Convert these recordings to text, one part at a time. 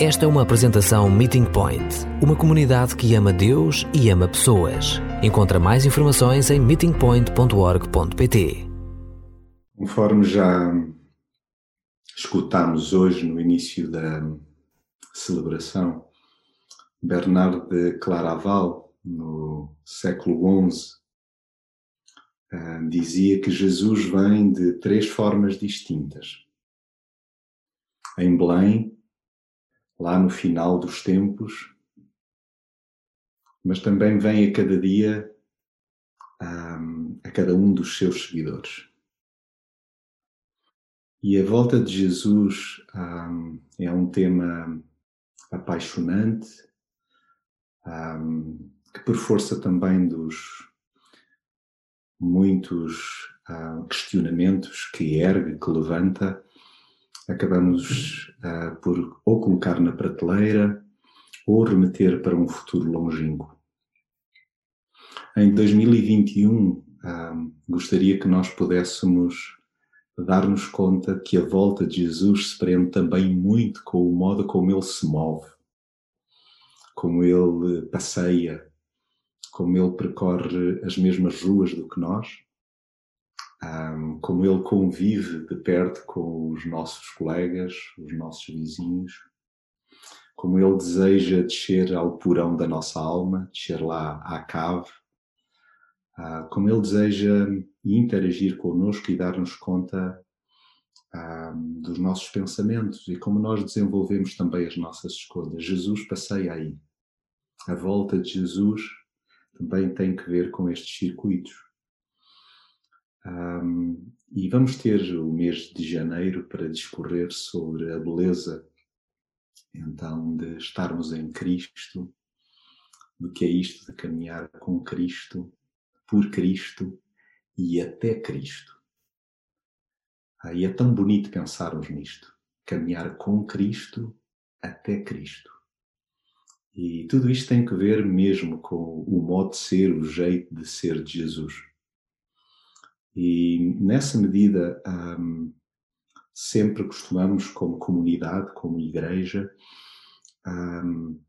Esta é uma apresentação Meeting Point, uma comunidade que ama Deus e ama pessoas. Encontra mais informações em meetingpoint.org.pt. Conforme já escutámos hoje no início da celebração, Bernard de Claraval, no século XI, eh, dizia que Jesus vem de três formas distintas. Em Belém, lá no final dos tempos, mas também vem a cada dia a cada um dos seus seguidores. E a volta de Jesus é um tema apaixonante, que por força também dos muitos uh, questionamentos que ergue, que levanta, acabamos uh, por ou colocar na prateleira ou remeter para um futuro longínquo. Em 2021, uh, gostaria que nós pudéssemos dar-nos conta que a volta de Jesus se prende também muito com o modo como ele se move, como ele passeia, como ele percorre as mesmas ruas do que nós um, como ele convive de perto com os nossos colegas, os nossos vizinhos, como ele deseja descer ao porão da nossa alma, descer lá à cave, uh, como ele deseja interagir connosco e dar-nos conta dos nossos pensamentos e como nós desenvolvemos também as nossas escolhas. Jesus passeia aí. A volta de Jesus também tem que ver com estes circuitos um, e vamos ter o mês de janeiro para discorrer sobre a beleza, então, de estarmos em Cristo, do que é isto de caminhar com Cristo, por Cristo e até Cristo. Ah, e é tão bonito pensarmos nisto, caminhar com Cristo até Cristo. E tudo isto tem que ver mesmo com o modo de ser, o jeito de ser de Jesus. E nessa medida, um, sempre costumamos, como comunidade, como igreja, um,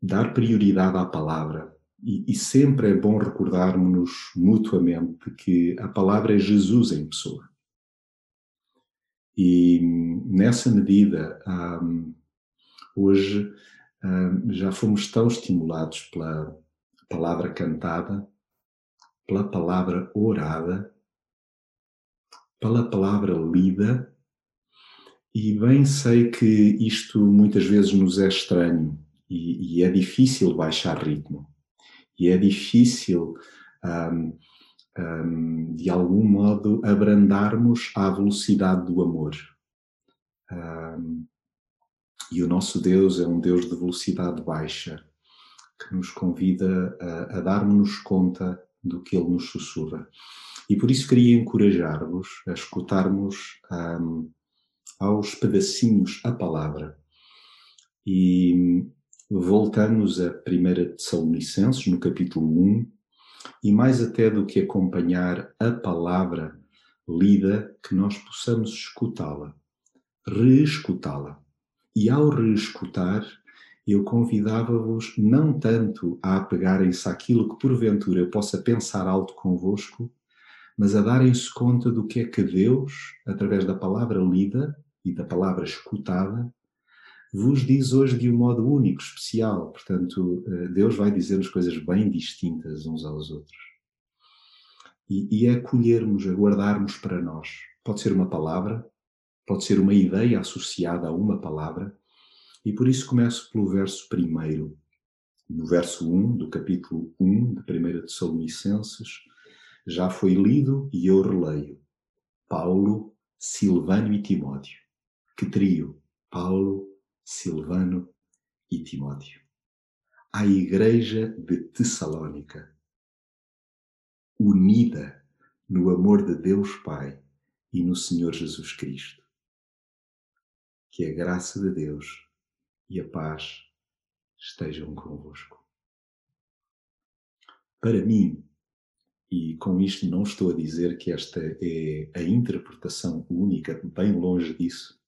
dar prioridade à palavra. E, e sempre é bom recordarmos-nos mutuamente que a palavra é Jesus em pessoa. E nessa medida, um, hoje um, já fomos tão estimulados pela palavra cantada pela palavra orada, pela palavra lida, e bem sei que isto muitas vezes nos é estranho e, e é difícil baixar ritmo, e é difícil, um, um, de algum modo, abrandarmos à velocidade do amor. Um, e o nosso Deus é um Deus de velocidade baixa, que nos convida a, a darmos conta do que ele nos sussurra. E por isso queria encorajar-vos a escutarmos um, aos pedacinhos a palavra. E voltamos a 1 Tessalonicenses, no capítulo 1, e mais até do que acompanhar a palavra lida, que nós possamos escutá-la, reescutá-la. E ao reescutar, eu convidava-vos não tanto a apegarem-se àquilo que porventura eu possa pensar alto convosco, mas a darem-se conta do que é que Deus, através da palavra lida e da palavra escutada, vos diz hoje de um modo único, especial. Portanto, eh, Deus vai dizer-nos coisas bem distintas uns aos outros. E, e é acolhermos, aguardarmos para nós. Pode ser uma palavra, pode ser uma ideia associada a uma palavra, e por isso começo pelo verso primeiro. No verso 1 do capítulo 1 de 1 Tessalonicenses, já foi lido e eu releio. Paulo, Silvano e Timóteo. Que trio! Paulo, Silvano e Timóteo. À Igreja de Tessalónica, unida no amor de Deus Pai e no Senhor Jesus Cristo. Que a graça de Deus e a paz estejam convosco. Para mim, e com isto não estou a dizer que esta é a interpretação única, bem longe disso,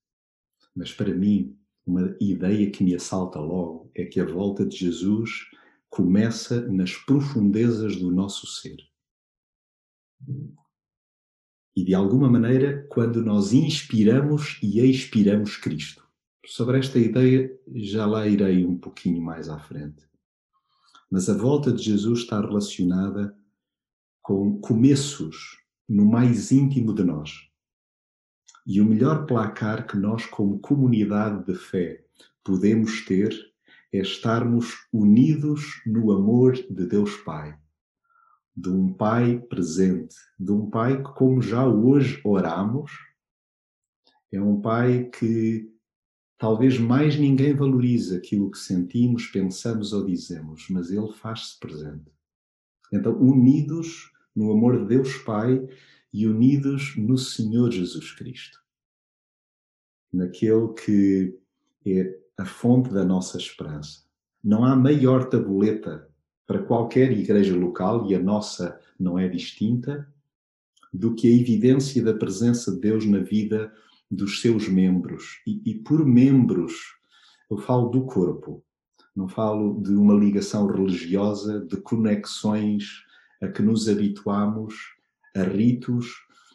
mas para mim, uma ideia que me assalta logo é que a volta de Jesus começa nas profundezas do nosso ser. E de alguma maneira, quando nós inspiramos e expiramos Cristo. Sobre esta ideia já lá irei um pouquinho mais à frente. Mas a volta de Jesus está relacionada com começos no mais íntimo de nós. E o melhor placar que nós, como comunidade de fé, podemos ter é estarmos unidos no amor de Deus Pai. De um Pai presente, de um Pai que, como já hoje oramos, é um Pai que talvez mais ninguém valoriza aquilo que sentimos, pensamos ou dizemos, mas Ele faz-se presente. Então, unidos no amor de Deus Pai e unidos no Senhor Jesus Cristo. Naquele que é a fonte da nossa esperança. Não há maior tabuleta para qualquer igreja local, e a nossa não é distinta, do que a evidência da presença de Deus na vida dos seus membros. E, e por membros, eu falo do corpo, não falo de uma ligação religiosa, de conexões a que nos habituamos, a ritos,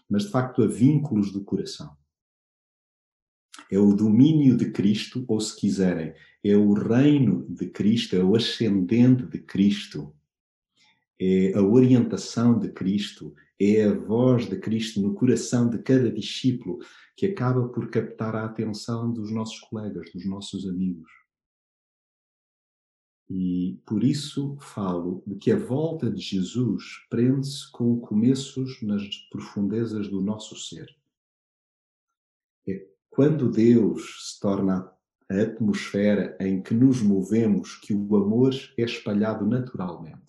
mas de facto a vínculos do coração. É o domínio de Cristo, ou se quiserem, é o reino de Cristo, é o ascendente de Cristo, é a orientação de Cristo, é a voz de Cristo no coração de cada discípulo que acaba por captar a atenção dos nossos colegas, dos nossos amigos. E por isso falo de que a volta de Jesus prende-se com começos nas profundezas do nosso ser. É quando Deus se torna a atmosfera em que nos movemos que o amor é espalhado naturalmente.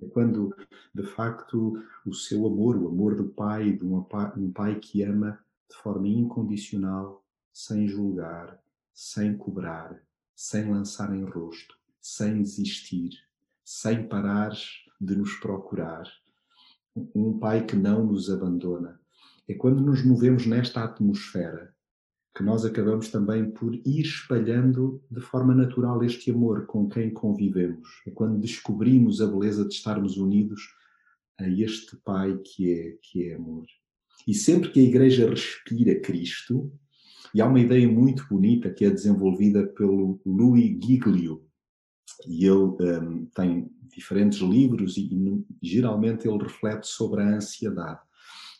É quando, de facto, o seu amor, o amor do Pai, de um pai que ama de forma incondicional, sem julgar, sem cobrar, sem lançar em rosto, sem desistir, sem parar de nos procurar. Um Pai que não nos abandona. É quando nos movemos nesta atmosfera que nós acabamos também por ir espalhando de forma natural este amor com quem convivemos. É quando descobrimos a beleza de estarmos unidos a este Pai que é, que é amor. E sempre que a Igreja respira Cristo, e há uma ideia muito bonita que é desenvolvida pelo Louis Giglio, e ele um, tem diferentes livros e, e geralmente ele reflete sobre a ansiedade.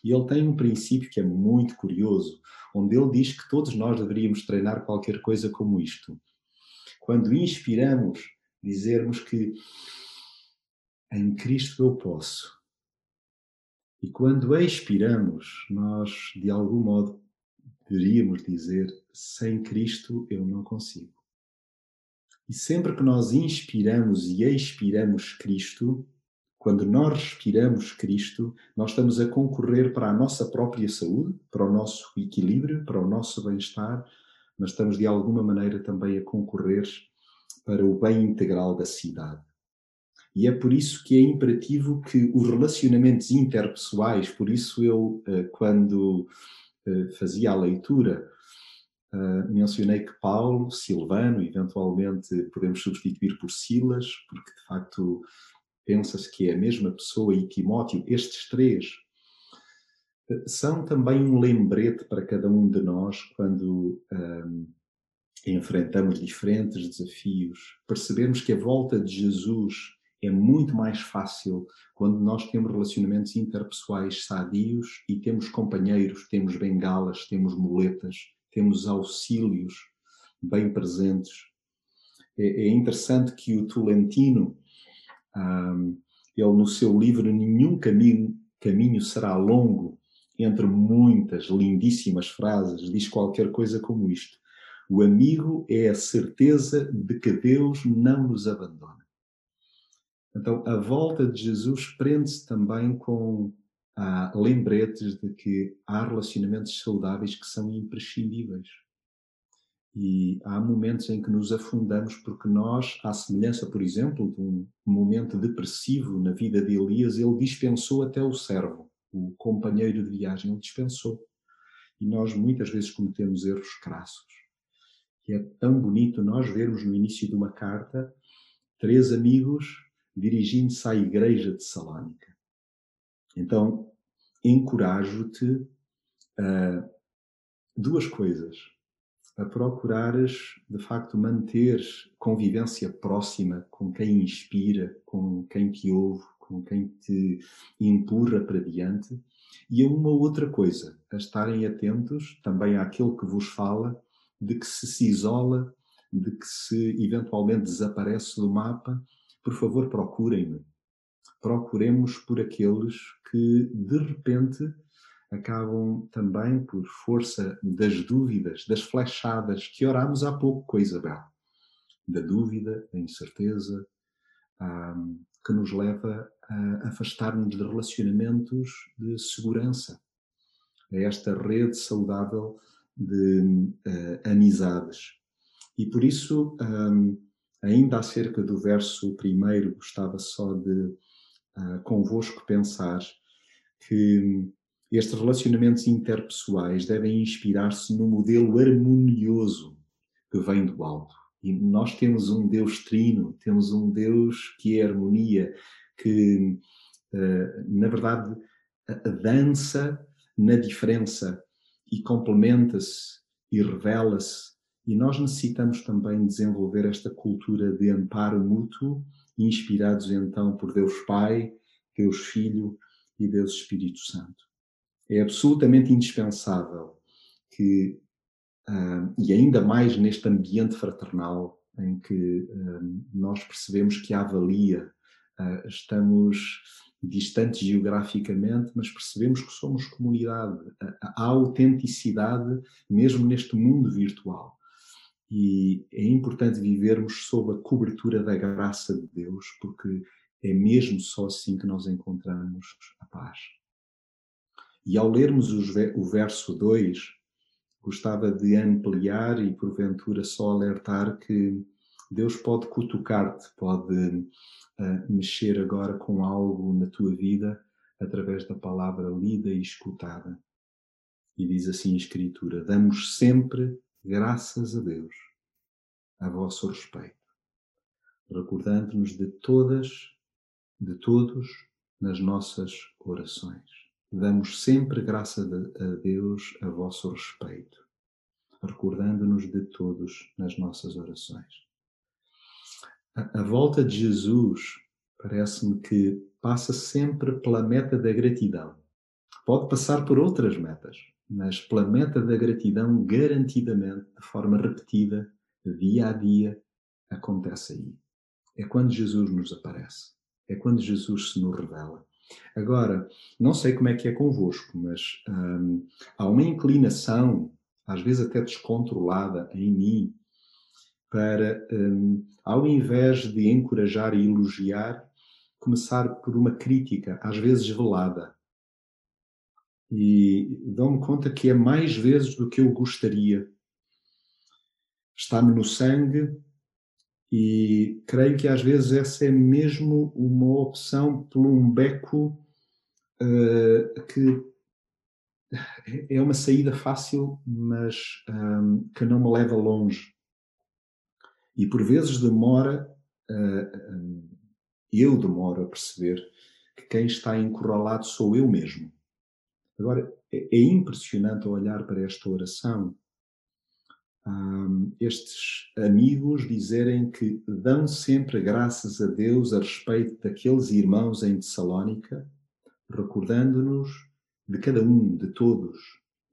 E ele tem um princípio que é muito curioso, onde ele diz que todos nós deveríamos treinar qualquer coisa como isto. Quando inspiramos, dizermos que em Cristo eu posso. E quando expiramos, nós de algum modo deveríamos dizer sem Cristo eu não consigo. E sempre que nós inspiramos e expiramos Cristo, quando nós respiramos Cristo, nós estamos a concorrer para a nossa própria saúde, para o nosso equilíbrio, para o nosso bem-estar, mas estamos de alguma maneira também a concorrer para o bem integral da cidade. E é por isso que é imperativo que os relacionamentos interpessoais, por isso eu, eh, quando eh, fazia a leitura Uh, mencionei que Paulo, Silvano, eventualmente podemos substituir por Silas, porque de facto pensa-se que é a mesma pessoa, e Timóteo, estes três uh, são também um lembrete para cada um de nós quando um, enfrentamos diferentes desafios. Percebemos que a volta de Jesus é muito mais fácil quando nós temos relacionamentos interpessoais sadios e temos companheiros, temos bengalas, temos muletas temos auxílios bem presentes. É, é interessante que o Tolentino, um, ele no seu livro Nenhum Caminho, caminho será longo, entre muitas lindíssimas frases, diz qualquer coisa como isto. O amigo é a certeza de que Deus não nos abandona. Então, a volta de Jesus prende-se também com há lembretes de que há relacionamentos saudáveis que são imprescindíveis. E há momentos em que nos afundamos porque nós, à semelhança, por exemplo, de um momento depressivo na vida de Elias, ele dispensou até o servo, o companheiro de viagem, ele dispensou. E nós muitas vezes cometemos erros crassos. que é tão bonito nós vermos no início de uma carta três amigos dirigindo-se à igreja de Salónica. Então, encorajo-te a duas coisas. A procurares, de facto, manter convivência próxima com quem inspira, com quem te ouve, com quem te empurra para diante. E a uma outra coisa, a estarem atentos também àquele que vos fala, de que se se isola, de que se eventualmente desaparece do mapa, por favor procurem-me. Procuremos por aqueles que de repente acabam também por força das dúvidas, das flechadas que orámos há pouco com a Isabel, da dúvida, da incerteza, um, que nos leva a afastar-nos de relacionamentos de segurança, a esta rede saudável de uh, amizades. E por isso, um, ainda acerca do verso primeiro, gostava só de uh, convosco pensar que estes relacionamentos interpessoais devem inspirar-se no modelo harmonioso que vem do alto. E nós temos um Deus trino, temos um Deus que é harmonia, que, uh, na verdade, dança na diferença e complementa-se e revela-se. E nós necessitamos também desenvolver esta cultura de amparo mútuo, inspirados então por Deus Pai, Deus Filho e Deus Espírito Santo. É absolutamente indispensável que, uh, e ainda mais neste ambiente fraternal em que uh, nós percebemos que há valia, uh, estamos distantes geograficamente, mas percebemos que somos comunidade. Há autenticidade mesmo neste mundo virtual. E é importante vivermos sob a cobertura da graça de Deus, porque é mesmo só assim que nós encontramos a paz. E ao lermos o verso 2, gostava de ampliar e porventura só alertar que Deus pode cutucar-te, pode uh, mexer agora com algo na tua vida através da palavra lida e escutada. E diz assim a Escritura: Damos sempre graças a Deus a vosso respeito, recordando-nos de todas, de todos, nas nossas orações. Damos sempre graças a Deus a vosso respeito, recordando-nos de todos nas nossas orações a, volta de Jesus parece-me que passa sempre pela meta da gratidão. Pode passar por outras metas, mas pela meta da gratidão, garantidamente, de forma repetida, dia a dia, acontece aí. É quando Jesus nos aparece. É quando Jesus se nos revela. Agora, não sei como é que é convosco, mas hum, há uma inclinação, às vezes até descontrolada, em mim, para, um, ao invés de encorajar e elogiar, começar por uma crítica, às vezes velada. E dou-me conta que é mais vezes do que eu gostaria. Está-me no sangue e creio que às vezes essa é mesmo uma opção por um beco uh, que é uma saída fácil, mas um, que não me leva longe. E por vezes demora, uh, eu demoro a perceber que quem está encurralado sou eu mesmo. Agora, é, é impressionante olhar para esta oração, um, estes amigos dizerem que dão sempre graças a Deus a respeito daqueles irmãos em Tessalónica, recordando-nos de cada um, de todos,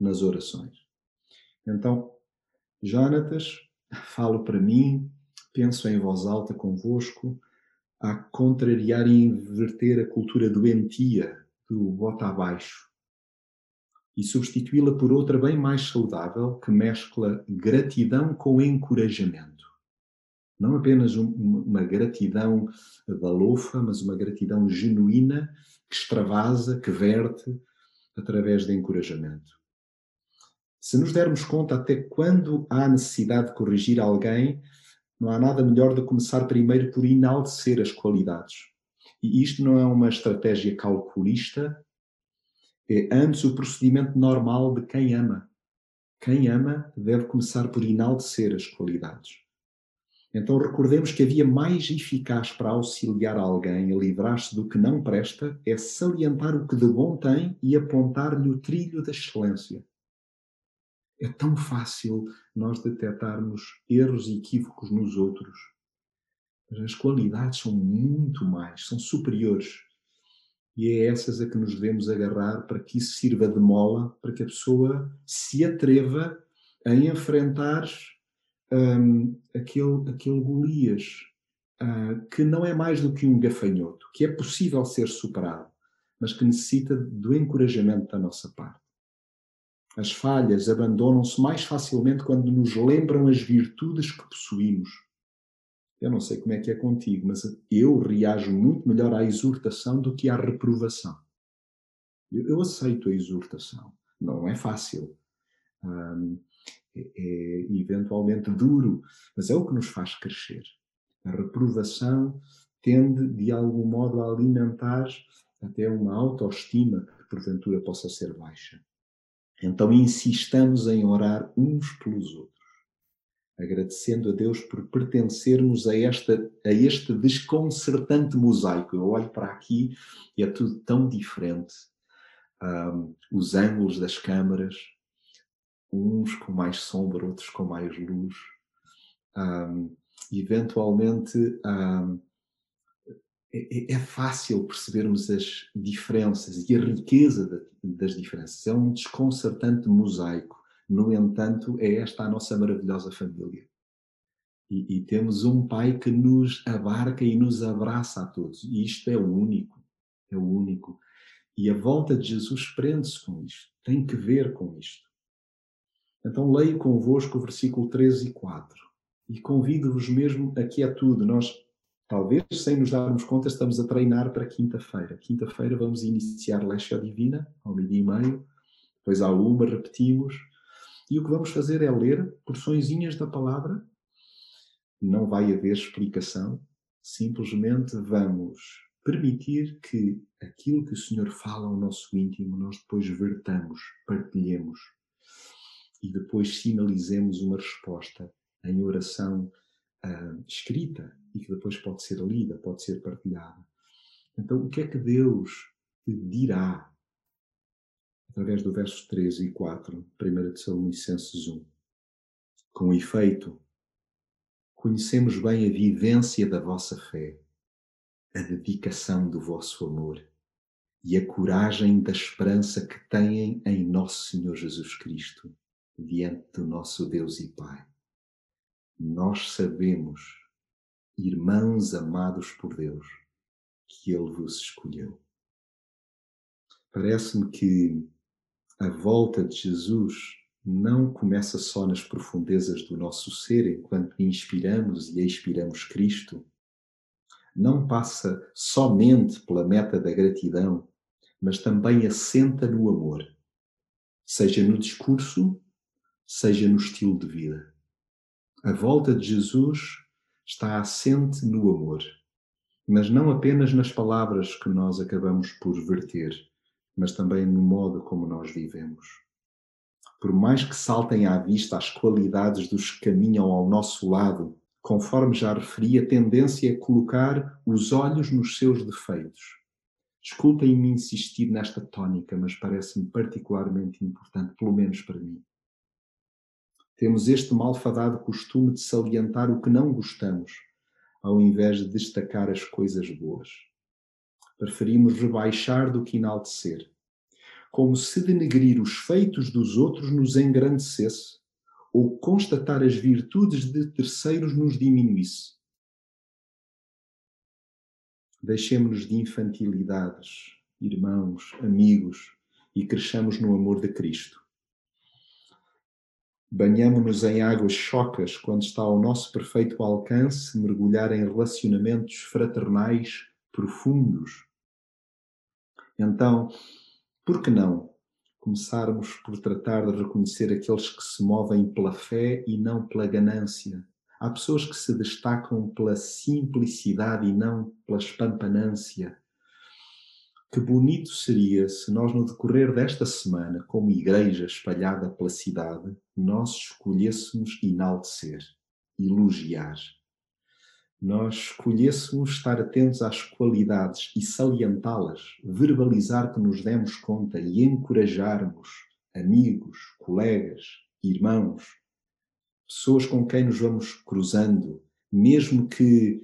nas orações. Então, Jonatas falo para mim, penso em voz alta convosco, a contrariar e inverter a cultura doentia do bota abaixo e substituí-la por outra bem mais saudável que mescla gratidão com encorajamento. Não apenas um, uma gratidão balofa, mas uma gratidão genuína que extravasa, que verte através de encorajamento. Se nos dermos conta até quando há necessidade de corrigir alguém, não há nada melhor que começar primeiro por enaltecer as qualidades. E isto não é uma estratégia calculista, é antes o procedimento normal de quem ama. Quem ama deve começar por enaltecer as qualidades. Então recordemos que a via mais eficaz para auxiliar alguém a livrar-se do que não presta é salientar o que de bom tem e apontar-lhe o trilho da excelência. É tão fácil nós detectarmos erros e equívocos nos outros. As qualidades são muito mais, são superiores. E é essas a que nos devemos agarrar para que isso sirva de mola, para que a pessoa se atreva a enfrentar um, aquele, aquele Golias, uh, que não é mais do que um gafanhoto, que é possível ser superado, mas que necessita do encorajamento da nossa parte. As falhas abandonam-se mais facilmente quando nos lembram as virtudes que possuímos. Eu não sei como é que é contigo, mas eu reajo muito melhor à exortação do que à reprovação. Eu, eu aceito a exortação. Não é fácil. É, é eventualmente duro, mas é o que nos faz crescer. A reprovação tende, de algum modo, a alimentar até uma autoestima que porventura possa ser baixa. Então insistamos em orar uns pelos outros, agradecendo a Deus por pertencermos a, esta, a este desconcertante mosaico. Eu olho para aqui e é tudo tão diferente. Um, os ângulos das câmaras, uns com mais sombra, outros com mais luz. Um, eventualmente, um, é, é, fácil percebermos as diferenças e a riqueza das diferenças. É um desconcertante mosaico. No entanto, é esta a nossa maravilhosa família. E, e, temos um Pai que nos abarca e nos abraça a todos. E isto é o único. É o único. E a volta de Jesus prende-se com isto. Tem que ver com isto. Então leio convosco o versículo 3 e 4 e convido-vos mesmo a quietude. Nós, talvez sem nos darmos conta, estamos a treinar para quinta-feira. Quinta-feira vamos iniciar Lexia Divina, ao meio-dia e meio, depois à uma repetimos, e o que vamos fazer é ler porçõezinhas da palavra. Não vai haver explicação, simplesmente vamos permitir que aquilo que o Senhor fala ao nosso íntimo nós depois vertamos, partilhemos e depois sinalizemos uma resposta em oração uh, escrita e que depois pode ser lida, pode ser partilhada. Então, o que é que Deus te dirá através do verso 3 e 4, 1 Tessalonicenses 1? Com efeito, conhecemos bem a vivência da vossa fé, a dedicação do vosso amor e a coragem da esperança que têm em nosso Senhor Jesus Cristo diante do nosso Deus e Pai. Nós sabemos, irmãos amados por Deus, que Ele vos escolheu. Parece-me que a volta de Jesus não começa só nas profundezas do nosso ser, enquanto inspiramos e expiramos Cristo. Não passa somente pela meta da gratidão, mas também assenta no amor, seja no discurso, seja no estilo de vida. A volta de Jesus está assente no amor, mas não apenas nas palavras que nós acabamos por verter, mas também no modo como nós vivemos. Por mais que saltem à vista as qualidades dos que caminham ao nosso lado, conforme já referi, a tendência é colocar os olhos nos seus defeitos. Desculpem-me insistir nesta tónica, mas parece-me particularmente importante, pelo menos para mim. Temos este malfadado costume de salientar o que não gostamos, ao invés de destacar as coisas boas. Preferimos rebaixar do que enaltecer, como se denegrir os feitos dos outros nos engrandecesse ou constatar as virtudes de terceiros nos diminuísse. Deixemos-nos de infantilidades, irmãos, amigos, e cresçamos no amor de Cristo. Banhamo-nos em águas chocas quando está ao nosso perfeito alcance mergulhar em relacionamentos fraternais profundos. Então, por que não começarmos por tratar de reconhecer aqueles que se movem pela fé e não pela ganância? Há pessoas que se destacam pela simplicidade e não pela espampanância. que bonito seria se nós, no decorrer desta semana, como igreja espalhada pela cidade, nós escolhêssemos enaltecer, elogiar. Nós escolhêssemos estar atentos às qualidades e salientá-las, verbalizar que nos demos conta e encorajarmos amigos, colegas, irmãos, pessoas com quem nos vamos cruzando, mesmo que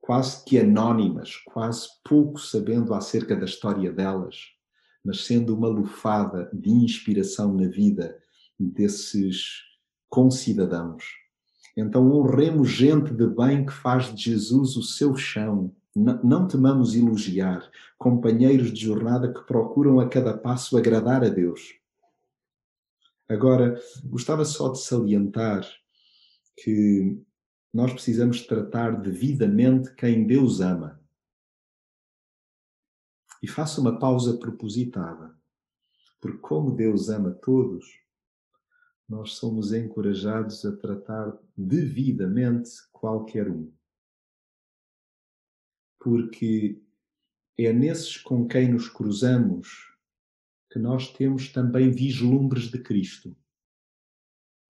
quase que anónimas, quase pouco sabendo acerca da história delas, mas sendo uma lufada de inspiração na vida desses concidadãos. Então honremos gente de bem que faz de Jesus o seu chão. Não temamos elogiar companheiros de jornada que procuram a cada passo agradar a Deus. Agora, gostava só de salientar que nós precisamos tratar devidamente quem Deus ama. E faça uma pausa propositada, porque como Deus ama todos, nós somos encorajados a tratar devidamente qualquer um. Porque é nesses com quem nos cruzamos que nós temos também vislumbres de Cristo.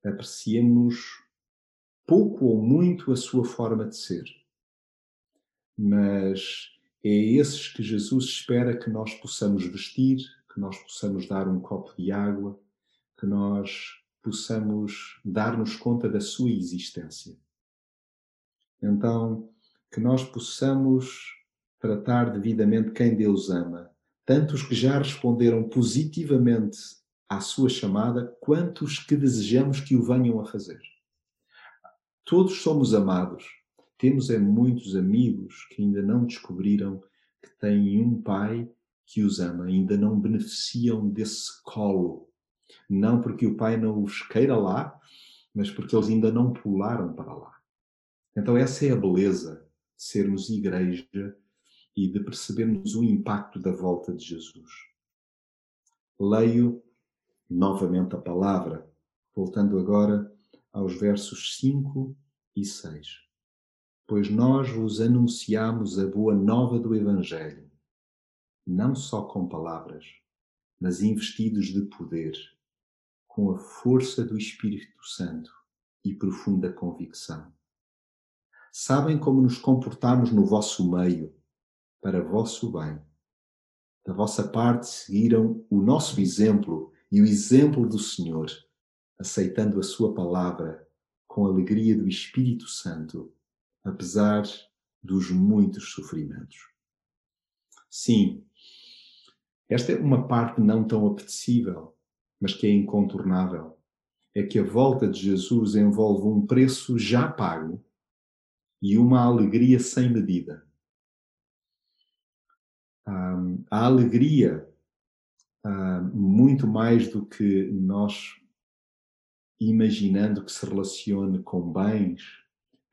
Apreciemos pouco ou muito a sua forma de ser. Mas é esses que Jesus espera que nós possamos vestir, que nós possamos dar um copo de água, que nós possamos dar-nos conta da sua existência. Então, que nós possamos tratar devidamente quem Deus ama, tanto os que já responderam positivamente à sua chamada, quanto os que desejamos que o venham a fazer. Todos somos amados. Temos é muitos amigos que ainda não descobriram que têm um pai que os ama, ainda não beneficiam desse colo. Não porque o pai não os queira lá, mas porque eles ainda não pularam para lá. Então, essa é a beleza de sermos igreja e de percebermos o impacto da volta de Jesus. Leio novamente a palavra, voltando agora aos versos 5 e 6. Pois nós vos anunciamos a boa nova do Evangelho, não só com palavras, mas investidos de poder, com a força do Espírito Santo e profunda convicção. Sabem como nos comportamos no vosso meio, para vosso bem. Da vossa parte seguiram o nosso exemplo e o exemplo do Senhor aceitando a Sua palavra com alegria do Espírito Santo, apesar dos muitos sofrimentos. Sim, esta é uma parte não tão apetecível, mas que é incontornável. É que a volta de Jesus envolve um preço já pago e uma alegria sem medida. a alegria, muito mais do que nós imaginando que se relacione com bens,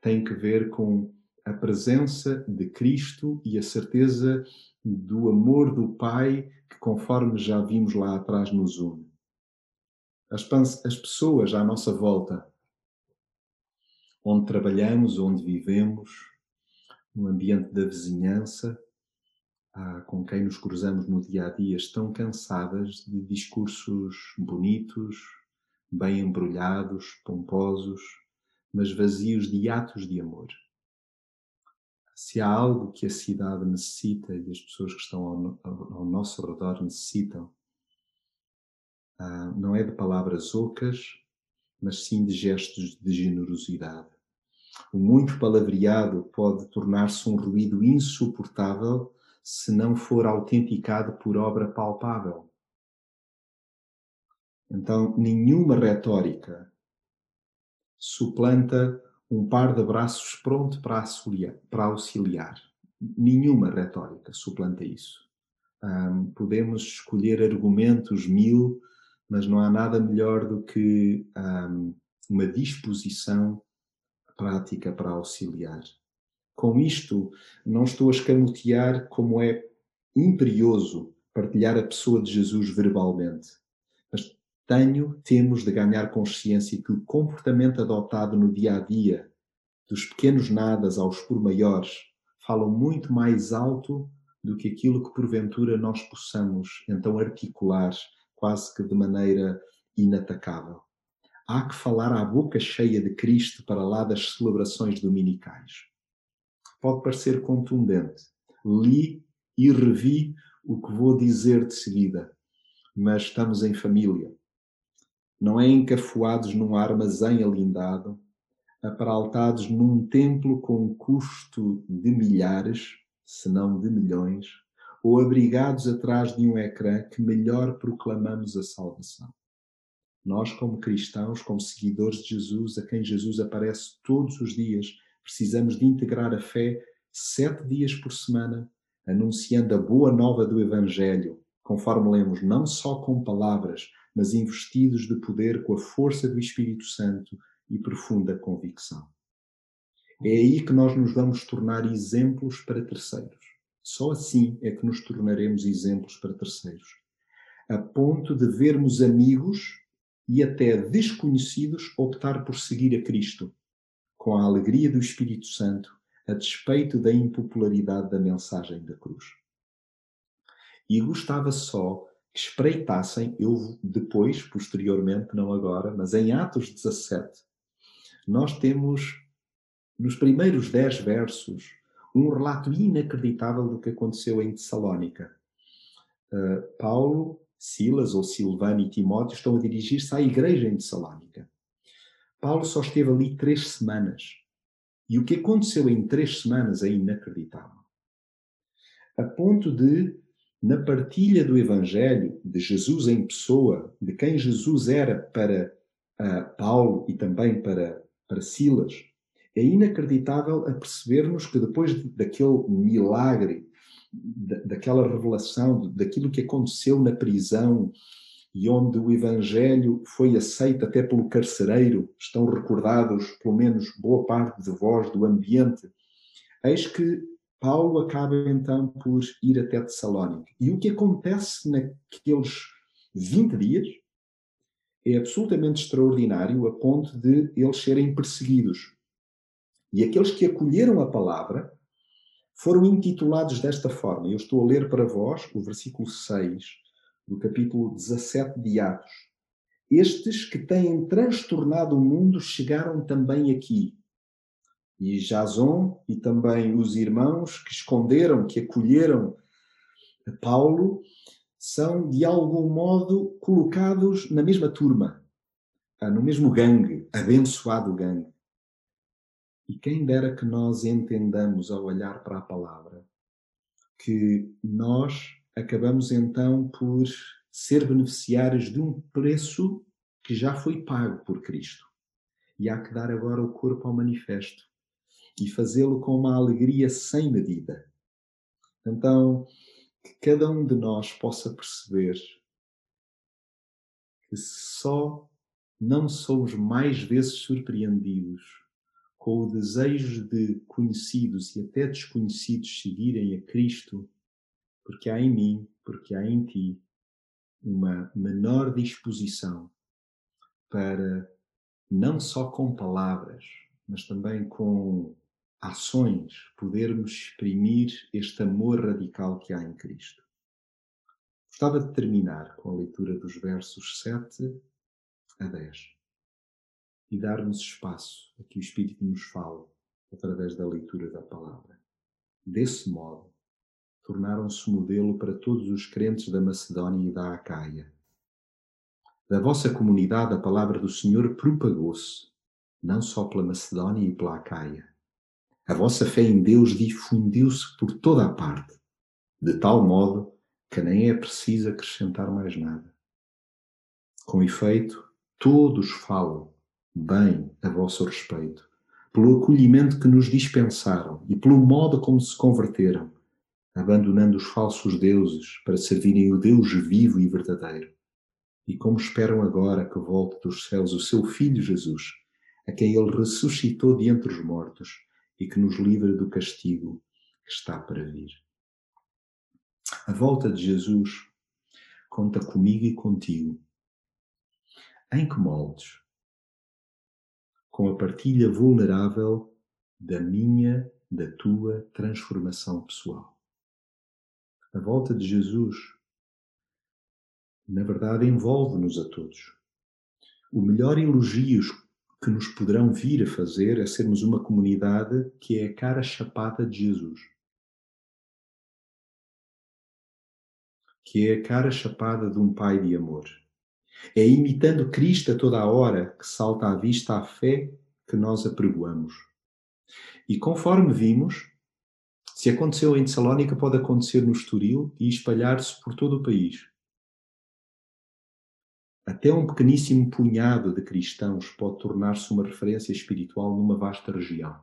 tem que ver com a presença de Cristo e a certeza do amor do Pai que, conforme já vimos lá atrás, nos une. As, as pessoas à nossa volta, onde trabalhamos, onde vivemos, no ambiente da vizinhança, com quem nos cruzamos no dia a dia, estão cansadas de discursos bonitos, bem embrulhados, pomposos, mas vazios de atos de amor. Se há algo que a cidade necessita e as pessoas que estão ao, ao nosso redor necessitam, uh, não é de palavras ocas, mas sim de gestos de generosidade. O muito palavreado pode tornar-se um ruído insuportável se não for autenticado por obra palpável. Então, nenhuma retórica suplanta um par de braços pronto para auxiliar. Para auxiliar. Nenhuma retórica suplanta isso. Um, podemos escolher argumentos mil, mas não há nada melhor do que um, uma disposição prática para auxiliar. Com isto, não estou a escamotear como é imperioso partilhar a pessoa de Jesus verbalmente, mas tenho, temos de ganhar consciência que o comportamento adotado no dia a dia, dos pequenos nadas aos por maiores, falam muito mais alto do que aquilo que porventura nós possamos então articular quase que de maneira inatacável. Há que falar à boca cheia de Cristo para lá das celebrações dominicais. Pode parecer contundente. Li e revi o que vou dizer de seguida, mas estamos em família. Não é encafuados num armazém alindado, aparaltados num templo com custo de milhares, se não de milhões, ou abrigados atrás de um ecrã que melhor proclamamos a salvação. Nós, como cristãos, como seguidores de Jesus, a quem Jesus aparece todos os dias, precisamos de integrar a fé sete dias por semana, anunciando a boa nova do Evangelho, conforme lemos, não só com palavras, mas investidos de poder com a força do Espírito Santo e profunda convicção. É aí que nós nos vamos tornar exemplos para terceiros. Só assim é que nos tornaremos exemplos para terceiros. A ponto de vermos amigos e até desconhecidos optar por seguir a Cristo, com a alegria do Espírito Santo, a despeito da impopularidade da mensagem da cruz. E gostava só que espreitassem, eu depois, posteriormente, não agora, mas em Atos 17, nós temos nos primeiros dez versos um relato inacreditável do que aconteceu em Tessalónica. Uh, Paulo, Silas ou Silvano e Timóteo estão a dirigir-se à igreja em Tessalónica. Paulo só esteve ali três semanas. E o que aconteceu em três semanas é inacreditável. A ponto de, na partilha do Evangelho de Jesus em pessoa, de quem Jesus era para uh, Paulo e também para, para Silas, é inacreditável a percebermos que depois daquele milagre, daquela revelação, daquilo que aconteceu na prisão e onde o Evangelho foi aceito até pelo carcereiro, estão recordados, pelo menos boa parte de vós, do ambiente, eis que Paulo acaba então por ir até Tessalónica. E o que acontece naqueles 20 dias é absolutamente extraordinário a ponto de eles serem perseguidos. E aqueles que acolheram a palavra foram intitulados desta forma. Eu estou a ler para vós o versículo 6 do capítulo 17 de Atos. Estes que têm transtornado o mundo chegaram também aqui. E Jason e também os irmãos que esconderam, que acolheram Paulo, são de algum modo colocados na mesma turma, no mesmo gangue, abençoado gangue. E quem dera que nós entendamos ao olhar para a palavra que nós acabamos então por ser beneficiários de um preço que já foi pago por Cristo. E há que dar agora o corpo ao manifesto e fazê-lo com uma alegria sem medida. Então, que cada um de nós possa perceber que só não somos mais vezes surpreendidos com o desejo de conhecidos e até desconhecidos seguirem a Cristo, porque há em mim, porque há em ti uma menor disposição para não só com palavras, mas também com ações podermos exprimir este amor radical que há em Cristo. Gostava de terminar com a leitura dos versos 7 a 10 e darmos espaço a que o Espírito nos fale através da leitura da palavra. Desse modo, tornaram-se modelo para todos os crentes da Macedónia e da Acaia. Da vossa comunidade, a palavra do Senhor propagou-se, não só pela Macedónia e pela Acaia. A vossa fé em Deus difundiu-se por toda a parte, de tal modo que nem é preciso acrescentar mais nada. Com efeito, todos falam bem a vosso respeito, pelo acolhimento que nos dispensaram e pelo modo como se converteram, abandonando os falsos deuses para servirem o Deus vivo e verdadeiro. E como esperam agora que volte dos céus o seu Filho Jesus, a quem ele ressuscitou de entre os mortos e que nos livra do castigo que está para vir. A volta de Jesus conta comigo e contigo. Em que moldes? Com a partilha vulnerável da minha, da tua transformação pessoal. A volta de Jesus, na verdade, envolve-nos a todos. O melhor elogio que nos poderão vir a fazer é sermos uma comunidade que é a cara chapada de Jesus. Que é a cara chapada de um pai de amor. É imitando Cristo a toda a hora que salta à vista a fé que nós apregoamos. E conforme vimos, se aconteceu em Tessalónica, pode acontecer no Estoril e espalhar-se por todo o país. Até um pequeníssimo punhado de cristãos pode tornar-se uma referência espiritual numa vasta região.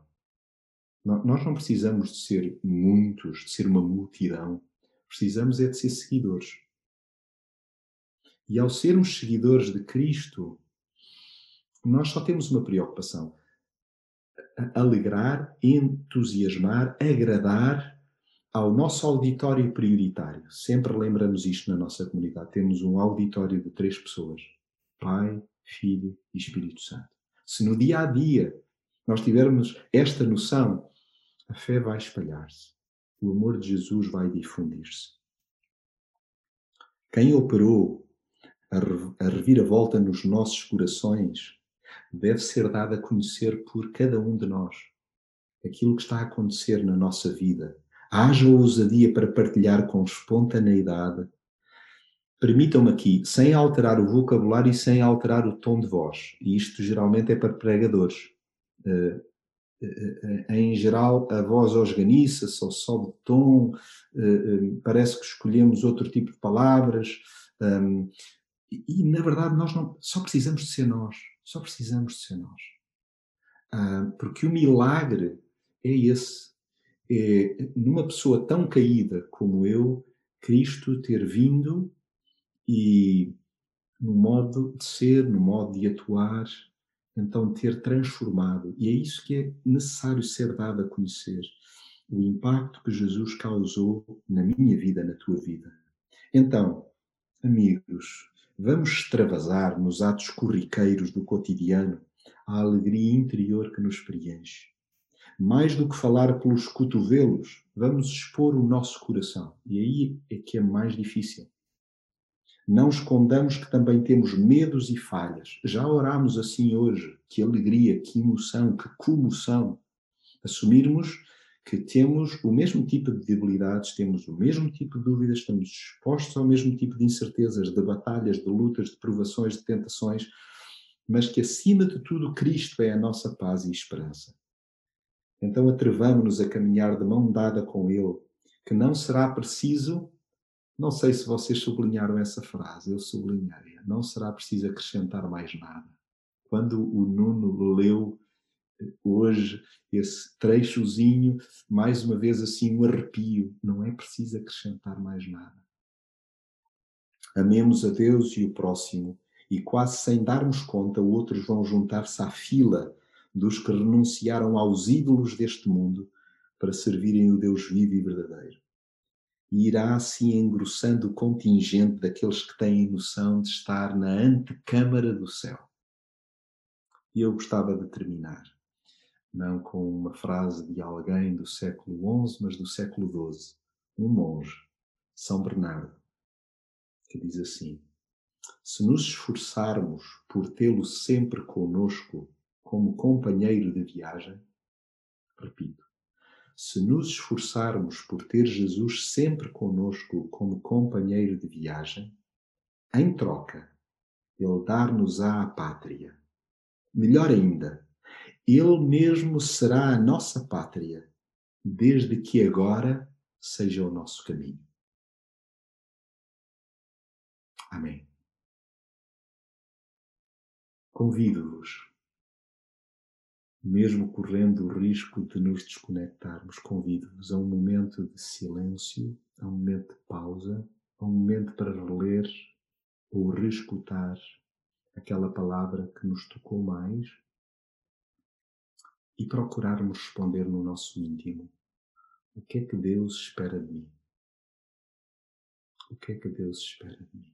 Nós não precisamos de ser muitos, de ser uma multidão. Precisamos é de ser seguidores. E ao sermos seguidores de Cristo, nós só temos uma preocupação: alegrar, entusiasmar, agradar ao nosso auditório prioritário. Sempre lembramos isto na nossa comunidade. Temos um auditório de três pessoas: Pai, Filho e Espírito Santo. Se no dia a dia nós tivermos esta noção, a fé vai espalhar-se. O amor de Jesus vai difundir-se. Quem operou a reviravolta nos nossos corações deve ser dado a conhecer por cada um de nós. Aquilo que está a acontecer na nossa vida, Haja ousadia para partilhar com espontaneidade. Permitam-me aqui, sem alterar o vocabulário e sem alterar o tom de voz, e isto geralmente é para pregadores. Uh, em geral, a voz organiça-se ou sobe de tom, parece que escolhemos outro tipo de palavras, um, e, e, na verdade nós não, só precisamos de ser nós, só precisamos de ser nós. Uh, porque o milagre é esse, é, numa pessoa tão caída como eu, Cristo ter vindo e no modo de ser, no modo de atuar, então ter transformado. E é isso que é necessário ser dado a conhecer. O impacto que Jesus causou na minha vida, na tua vida. Então, amigos, vamos extravasar nos atos corriqueiros do cotidiano a alegria interior que nos preenche mais do que falar pelos cotovelos, vamos expor o nosso coração. E aí é que é mais difícil. Não escondamos que também temos medos e falhas. Já oramos assim hoje. Que alegria, que emoção, que comoção. Assumirmos que temos o mesmo tipo de debilidades, temos o mesmo tipo de dúvidas, estamos expostos ao mesmo tipo de incertezas, de batalhas, de lutas, de provações, de tentações, mas que acima de tudo Cristo é a nossa paz e esperança. Então atrevamos-nos a caminhar de mão dada com Ele, que não será preciso, não sei se vocês sublinharam essa frase, eu sublinhei, não será preciso acrescentar mais nada. Quando o Nuno leu hoje esse trechozinho, mais uma vez assim um arrepio, não é preciso acrescentar mais nada. Amemos a Deus e o próximo, e quase sem darmos conta, outros vão juntar-se à fila dos que renunciaram aos ídolos deste mundo para servirem o Deus vivo e verdadeiro. E irá assim engrossando o contingente daqueles que têm noção de estar na antecâmara do céu. E eu gostava de terminar, não com uma frase de alguém do século XI, mas do século XII, um monge, São Bernardo, que diz assim: Se nos esforçarmos por tê-lo sempre conosco como companheiro de viagem? Repito, se nos esforçarmos por ter Jesus sempre conosco como companheiro de viagem, em troca, Ele dar-nos-á a pátria. Melhor ainda, Ele mesmo será a nossa pátria, desde que agora seja o nosso caminho. Amém. Convido-vos mesmo correndo o risco de nos desconectarmos, convido-vos a um momento de silêncio, a um momento de pausa, a um momento para reler ou reescutar aquela palavra que nos tocou mais e procurarmos responder no nosso íntimo: o que é que Deus espera de mim? O que é que Deus espera de mim?